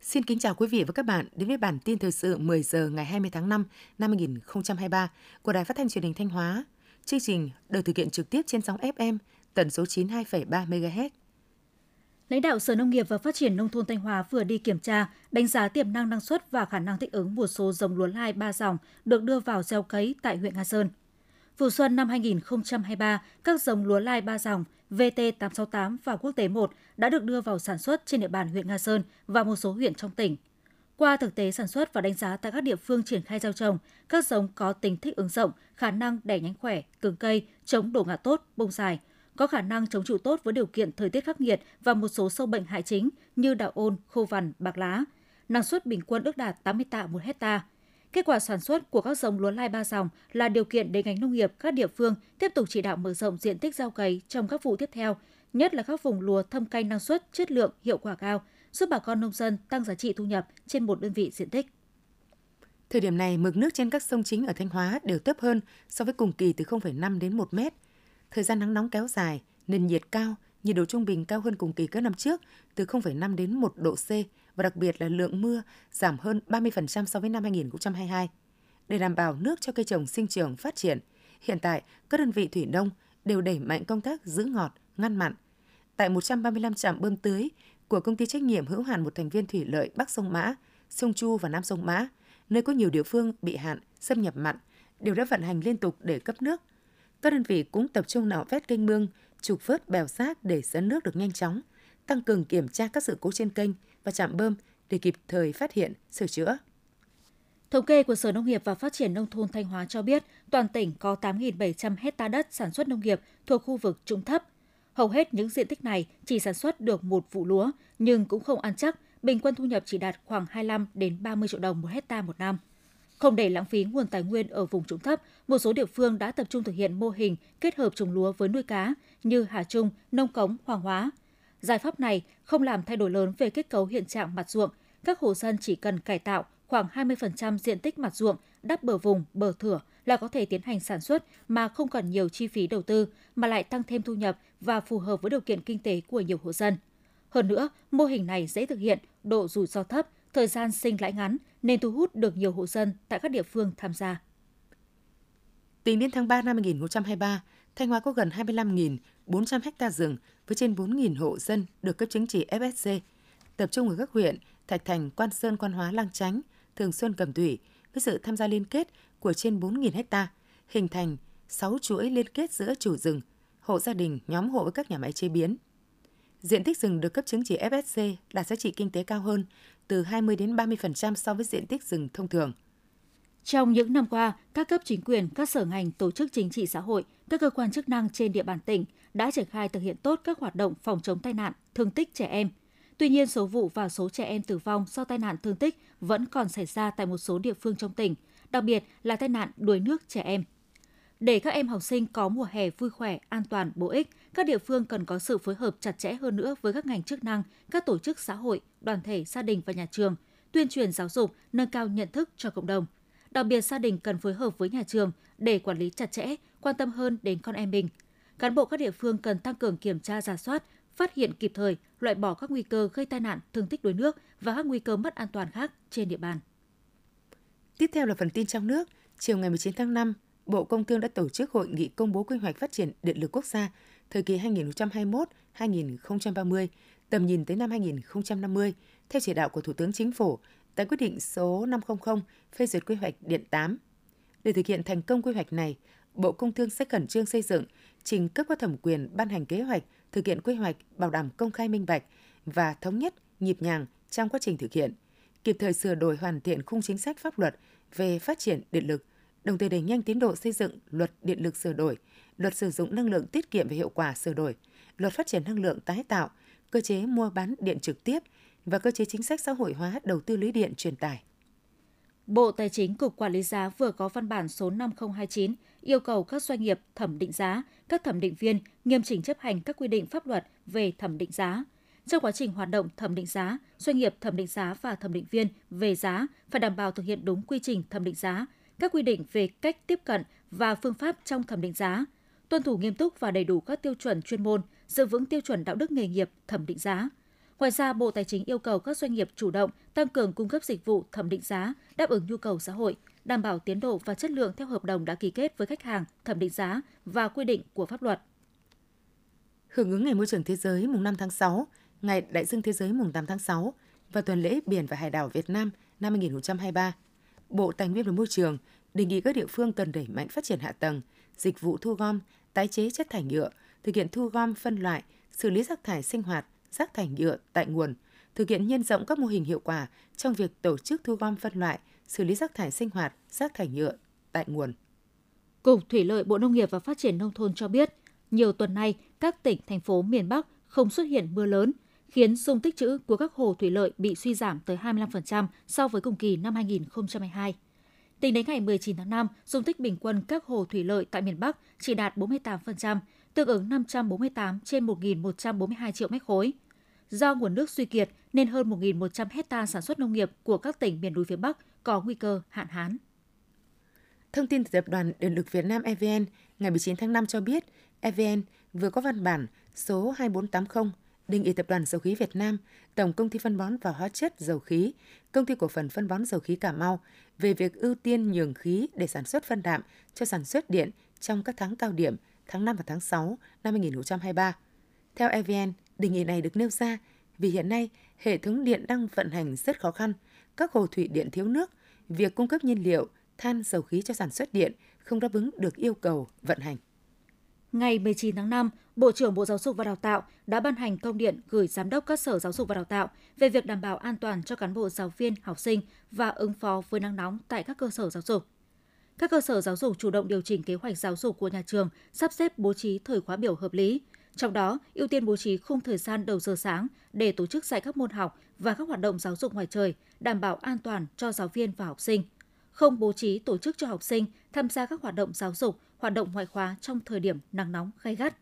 Xin kính chào quý vị và các bạn đến với bản tin thời sự 10 giờ ngày 20 tháng 5 năm 2023 của Đài Phát thanh Truyền hình Thanh Hóa. Chương trình được thực hiện trực tiếp trên sóng FM tần số 92,3 MHz. Lãnh đạo Sở Nông nghiệp và Phát triển Nông thôn Thanh Hóa vừa đi kiểm tra, đánh giá tiềm năng năng suất và khả năng thích ứng một số giống lúa lai ba dòng được đưa vào gieo cấy tại huyện Nga Sơn. Vụ xuân năm 2023, các giống lúa lai ba dòng VT868 và Quốc tế 1 đã được đưa vào sản xuất trên địa bàn huyện Nga Sơn và một số huyện trong tỉnh. Qua thực tế sản xuất và đánh giá tại các địa phương triển khai gieo trồng, các giống có tính thích ứng rộng, khả năng đẻ nhánh khỏe, cứng cây, chống đổ ngã tốt, bông dài, có khả năng chống trụ tốt với điều kiện thời tiết khắc nghiệt và một số sâu bệnh hại chính như đạo ôn, khô vằn, bạc lá. Năng suất bình quân ước đạt 80 tạ một hecta. Kết quả sản xuất của các giống lúa lai ba dòng là điều kiện để ngành nông nghiệp các địa phương tiếp tục chỉ đạo mở rộng diện tích gieo cấy trong các vụ tiếp theo, nhất là các vùng lúa thâm canh năng suất, chất lượng, hiệu quả cao, giúp bà con nông dân tăng giá trị thu nhập trên một đơn vị diện tích. Thời điểm này, mực nước trên các sông chính ở Thanh Hóa đều thấp hơn so với cùng kỳ từ 0,5 đến 1 mét. Thời gian nắng nóng kéo dài, nền nhiệt cao, nhiệt độ trung bình cao hơn cùng kỳ các năm trước từ 0,5 đến 1 độ C và đặc biệt là lượng mưa giảm hơn 30% so với năm 2022. Để đảm bảo nước cho cây trồng sinh trưởng phát triển, hiện tại các đơn vị thủy nông đều đẩy mạnh công tác giữ ngọt, ngăn mặn. Tại 135 trạm bơm tưới của công ty trách nhiệm hữu hạn một thành viên thủy lợi Bắc sông Mã, sông Chu và Nam sông Mã, nơi có nhiều địa phương bị hạn, xâm nhập mặn, đều đã vận hành liên tục để cấp nước. Các đơn vị cũng tập trung nạo vét kênh mương, trục vớt bèo sát để dẫn nước được nhanh chóng, tăng cường kiểm tra các sự cố trên kênh và trạm bơm để kịp thời phát hiện, sửa chữa. Thống kê của Sở Nông nghiệp và Phát triển Nông thôn Thanh Hóa cho biết, toàn tỉnh có 8.700 hecta đất sản xuất nông nghiệp thuộc khu vực trung thấp. Hầu hết những diện tích này chỉ sản xuất được một vụ lúa, nhưng cũng không ăn chắc, bình quân thu nhập chỉ đạt khoảng 25 đến 30 triệu đồng một hecta một năm. Không để lãng phí nguồn tài nguyên ở vùng trũng thấp, một số địa phương đã tập trung thực hiện mô hình kết hợp trồng lúa với nuôi cá như Hà Trung, Nông Cống, Hoàng Hóa. Giải pháp này không làm thay đổi lớn về kết cấu hiện trạng mặt ruộng, các hộ dân chỉ cần cải tạo khoảng 20% diện tích mặt ruộng, đắp bờ vùng, bờ thửa là có thể tiến hành sản xuất mà không cần nhiều chi phí đầu tư mà lại tăng thêm thu nhập và phù hợp với điều kiện kinh tế của nhiều hộ dân. Hơn nữa, mô hình này dễ thực hiện, độ rủi ro thấp, thời gian sinh lãi ngắn nên thu hút được nhiều hộ dân tại các địa phương tham gia. Tính đến tháng 3 năm 2023, Thanh Hóa có gần 25.400 ha rừng với trên 4.000 hộ dân được cấp chứng chỉ FSC, tập trung ở các huyện Thạch Thành, Quan Sơn, Quan Hóa, Lang Chánh, Thường Xuân, Cẩm Thủy với sự tham gia liên kết của trên 4.000 ha, hình thành 6 chuỗi liên kết giữa chủ rừng, hộ gia đình, nhóm hộ với các nhà máy chế biến. Diện tích rừng được cấp chứng chỉ FSC đạt giá trị kinh tế cao hơn từ 20 đến 30% so với diện tích rừng thông thường. Trong những năm qua, các cấp chính quyền, các sở ngành, tổ chức chính trị xã hội, các cơ quan chức năng trên địa bàn tỉnh đã triển khai thực hiện tốt các hoạt động phòng chống tai nạn, thương tích trẻ em. Tuy nhiên, số vụ và số trẻ em tử vong do tai nạn thương tích vẫn còn xảy ra tại một số địa phương trong tỉnh, đặc biệt là tai nạn đuối nước trẻ em. Để các em học sinh có mùa hè vui khỏe, an toàn, bổ ích, các địa phương cần có sự phối hợp chặt chẽ hơn nữa với các ngành chức năng, các tổ chức xã hội, đoàn thể, gia đình và nhà trường, tuyên truyền giáo dục, nâng cao nhận thức cho cộng đồng. Đặc biệt gia đình cần phối hợp với nhà trường để quản lý chặt chẽ, quan tâm hơn đến con em mình. Cán bộ các địa phương cần tăng cường kiểm tra giả soát, phát hiện kịp thời, loại bỏ các nguy cơ gây tai nạn, thương tích đuối nước và các nguy cơ mất an toàn khác trên địa bàn. Tiếp theo là phần tin trong nước. Chiều ngày 19 tháng 5, Bộ Công Thương đã tổ chức hội nghị công bố quy hoạch phát triển điện lực quốc gia thời kỳ 2021-2030, tầm nhìn tới năm 2050, theo chỉ đạo của Thủ tướng Chính phủ tại quyết định số 500 phê duyệt quy hoạch điện 8. Để thực hiện thành công quy hoạch này, Bộ Công Thương sẽ khẩn trương xây dựng, trình cấp có thẩm quyền ban hành kế hoạch thực hiện quy hoạch bảo đảm công khai minh bạch và thống nhất, nhịp nhàng trong quá trình thực hiện, kịp thời sửa đổi hoàn thiện khung chính sách pháp luật về phát triển điện lực, đồng thời đẩy nhanh tiến độ xây dựng luật điện lực sửa đổi, luật sử dụng năng lượng tiết kiệm và hiệu quả sửa đổi, luật phát triển năng lượng tái tạo, cơ chế mua bán điện trực tiếp và cơ chế chính sách xã hội hóa đầu tư lưới điện truyền tải. Bộ Tài chính Cục Quản lý giá vừa có văn bản số 5029 yêu cầu các doanh nghiệp thẩm định giá, các thẩm định viên nghiêm chỉnh chấp hành các quy định pháp luật về thẩm định giá. Trong quá trình hoạt động thẩm định giá, doanh nghiệp thẩm định giá và thẩm định viên về giá phải đảm bảo thực hiện đúng quy trình thẩm định giá, các quy định về cách tiếp cận và phương pháp trong thẩm định giá, tuân thủ nghiêm túc và đầy đủ các tiêu chuẩn chuyên môn, giữ vững tiêu chuẩn đạo đức nghề nghiệp thẩm định giá. Ngoài ra, Bộ Tài chính yêu cầu các doanh nghiệp chủ động tăng cường cung cấp dịch vụ thẩm định giá, đáp ứng nhu cầu xã hội, đảm bảo tiến độ và chất lượng theo hợp đồng đã ký kết với khách hàng, thẩm định giá và quy định của pháp luật. Hưởng ứng Ngày Môi trường Thế giới mùng 5 tháng 6, Ngày Đại dương Thế giới mùng 8 tháng 6 và tuần lễ Biển và Hải đảo Việt Nam năm 2023, Bộ Tài nguyên và Môi trường đề nghị các địa phương cần đẩy mạnh phát triển hạ tầng, dịch vụ thu gom, tái chế chất thải nhựa, thực hiện thu gom phân loại, xử lý rác thải sinh hoạt, rác thải nhựa tại nguồn, thực hiện nhân rộng các mô hình hiệu quả trong việc tổ chức thu gom phân loại, xử lý rác thải sinh hoạt, rác thải nhựa tại nguồn. Cục Thủy lợi Bộ Nông nghiệp và Phát triển Nông thôn cho biết, nhiều tuần nay, các tỉnh, thành phố miền Bắc không xuất hiện mưa lớn, khiến dung tích trữ của các hồ thủy lợi bị suy giảm tới 25% so với cùng kỳ năm 2022. Tính đến ngày 19 tháng 5, dung tích bình quân các hồ thủy lợi tại miền Bắc chỉ đạt 48%, tương ứng 548 trên 1.142 triệu mét khối. Do nguồn nước suy kiệt nên hơn 1.100 hecta sản xuất nông nghiệp của các tỉnh miền núi phía Bắc có nguy cơ hạn hán. Thông tin từ Tập đoàn Điện lực Việt Nam EVN ngày 19 tháng 5 cho biết, EVN vừa có văn bản số 2480 đề nghị Tập đoàn Dầu khí Việt Nam, Tổng công ty phân bón và hóa chất dầu khí, Công ty cổ phần phân bón dầu khí Cà Mau về việc ưu tiên nhường khí để sản xuất phân đạm cho sản xuất điện trong các tháng cao điểm tháng 5 và tháng 6 năm 2023. Theo EVN, đề nghị này được nêu ra vì hiện nay hệ thống điện đang vận hành rất khó khăn, các hồ thủy điện thiếu nước, việc cung cấp nhiên liệu, than dầu khí cho sản xuất điện không đáp ứng được yêu cầu vận hành. Ngày 19 tháng 5, Bộ trưởng Bộ Giáo dục và Đào tạo đã ban hành công điện gửi Giám đốc các sở giáo dục và đào tạo về việc đảm bảo an toàn cho cán bộ giáo viên, học sinh và ứng phó với nắng nóng tại các cơ sở giáo dục. Các cơ sở giáo dục chủ động điều chỉnh kế hoạch giáo dục của nhà trường, sắp xếp bố trí thời khóa biểu hợp lý. Trong đó, ưu tiên bố trí khung thời gian đầu giờ sáng để tổ chức dạy các môn học và các hoạt động giáo dục ngoài trời, đảm bảo an toàn cho giáo viên và học sinh. Không bố trí tổ chức cho học sinh tham gia các hoạt động giáo dục, hoạt động ngoại khóa trong thời điểm nắng nóng gay gắt.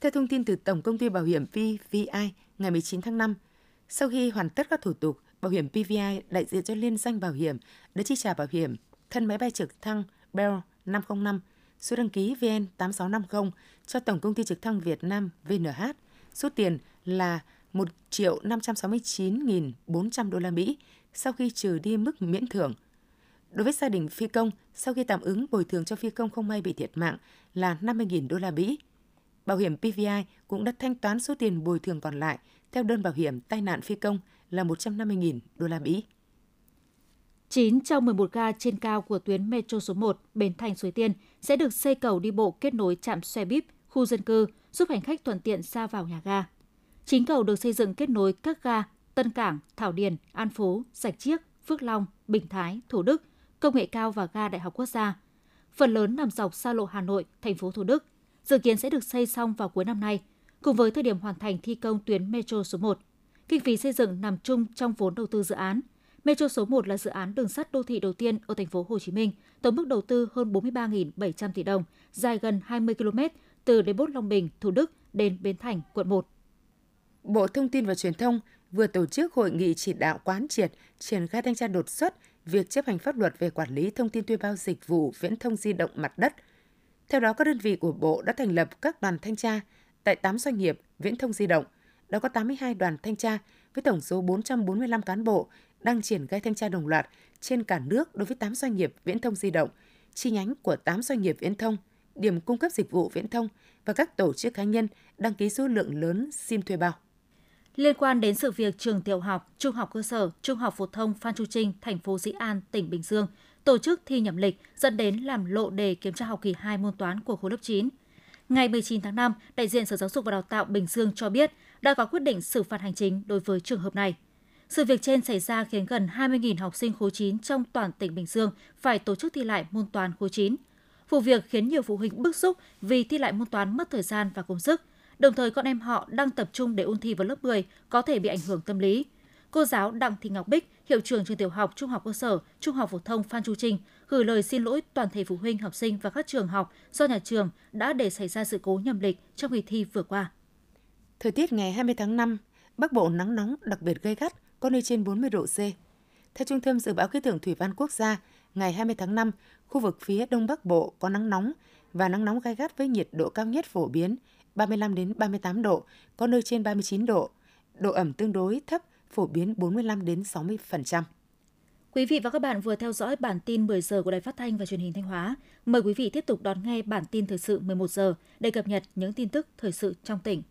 Theo thông tin từ Tổng công ty Bảo hiểm PVI ngày 19 tháng 5, sau khi hoàn tất các thủ tục, Bảo hiểm PVI đại diện cho liên danh bảo hiểm đã chi trả bảo hiểm thân máy bay trực thăng Bell 505 số đăng ký VN 8650 cho Tổng công ty trực thăng Việt Nam VNH. Số tiền là 1 triệu 569.400 đô la Mỹ sau khi trừ đi mức miễn thưởng. Đối với gia đình phi công, sau khi tạm ứng bồi thường cho phi công không may bị thiệt mạng là 50.000 đô la Mỹ. Bảo hiểm PVI cũng đã thanh toán số tiền bồi thường còn lại theo đơn bảo hiểm tai nạn phi công là 150.000 đô la Mỹ. 9 trong 11 ga trên cao của tuyến Metro số 1 Bến Thành Suối Tiên sẽ được xây cầu đi bộ kết nối trạm xe buýt, khu dân cư, giúp hành khách thuận tiện ra vào nhà ga. Chính cầu được xây dựng kết nối các ga Tân Cảng, Thảo Điền, An Phú, Sạch Chiếc, Phước Long, Bình Thái, Thủ Đức, Công nghệ cao và ga Đại học Quốc gia. Phần lớn nằm dọc xa lộ Hà Nội, thành phố Thủ Đức, dự kiến sẽ được xây xong vào cuối năm nay, cùng với thời điểm hoàn thành thi công tuyến Metro số 1. Kinh phí xây dựng nằm chung trong vốn đầu tư dự án. Metro số 1 là dự án đường sắt đô thị đầu tiên ở thành phố Hồ Chí Minh, tổng mức đầu tư hơn 43.700 tỷ đồng, dài gần 20 km từ Depot Long Bình, Thủ Đức đến Bến Thành, quận 1. Bộ Thông tin và Truyền thông vừa tổ chức hội nghị chỉ đạo quán triệt triển khai thanh tra đột xuất việc chấp hành pháp luật về quản lý thông tin thuê bao dịch vụ viễn thông di động mặt đất. Theo đó, các đơn vị của Bộ đã thành lập các đoàn thanh tra tại 8 doanh nghiệp viễn thông di động. Đó có 82 đoàn thanh tra với tổng số 445 cán bộ đang triển khai thanh tra đồng loạt trên cả nước đối với 8 doanh nghiệp viễn thông di động, chi nhánh của 8 doanh nghiệp viễn thông, điểm cung cấp dịch vụ viễn thông và các tổ chức cá nhân đăng ký số lượng lớn SIM thuê bao. Liên quan đến sự việc trường tiểu học, trung học cơ sở, trung học phổ thông Phan Chu Trinh, thành phố Dĩ An, tỉnh Bình Dương tổ chức thi nhầm lịch dẫn đến làm lộ đề kiểm tra học kỳ 2 môn toán của khối lớp 9. Ngày 19 tháng 5, đại diện Sở Giáo dục và Đào tạo Bình Dương cho biết đã có quyết định xử phạt hành chính đối với trường hợp này. Sự việc trên xảy ra khiến gần 20.000 học sinh khối 9 trong toàn tỉnh Bình Dương phải tổ chức thi lại môn toán khối 9. Vụ việc khiến nhiều phụ huynh bức xúc vì thi lại môn toán mất thời gian và công sức – Đồng thời con em họ đang tập trung để ôn thi vào lớp 10 có thể bị ảnh hưởng tâm lý. Cô giáo Đặng Thị Ngọc Bích, hiệu trưởng trường tiểu học, trung học cơ sở, trung học phổ thông Phan Chu Trinh gửi lời xin lỗi toàn thể phụ huynh, học sinh và các trường học do nhà trường đã để xảy ra sự cố nhầm lịch trong kỳ thi vừa qua. Thời tiết ngày 20 tháng 5, Bắc Bộ nắng nóng đặc biệt gay gắt, có nơi trên 40 độ C. Theo Trung tâm Dự báo Khí tượng Thủy văn Quốc gia, ngày 20 tháng 5, khu vực phía Đông Bắc Bộ có nắng nóng và nắng nóng gai gắt với nhiệt độ cao nhất phổ biến 35 đến 38 độ, có nơi trên 39 độ. Độ ẩm tương đối thấp, phổ biến 45 đến 60%. Quý vị và các bạn vừa theo dõi bản tin 10 giờ của Đài Phát thanh và Truyền hình Thanh Hóa. Mời quý vị tiếp tục đón nghe bản tin thời sự 11 giờ để cập nhật những tin tức thời sự trong tỉnh.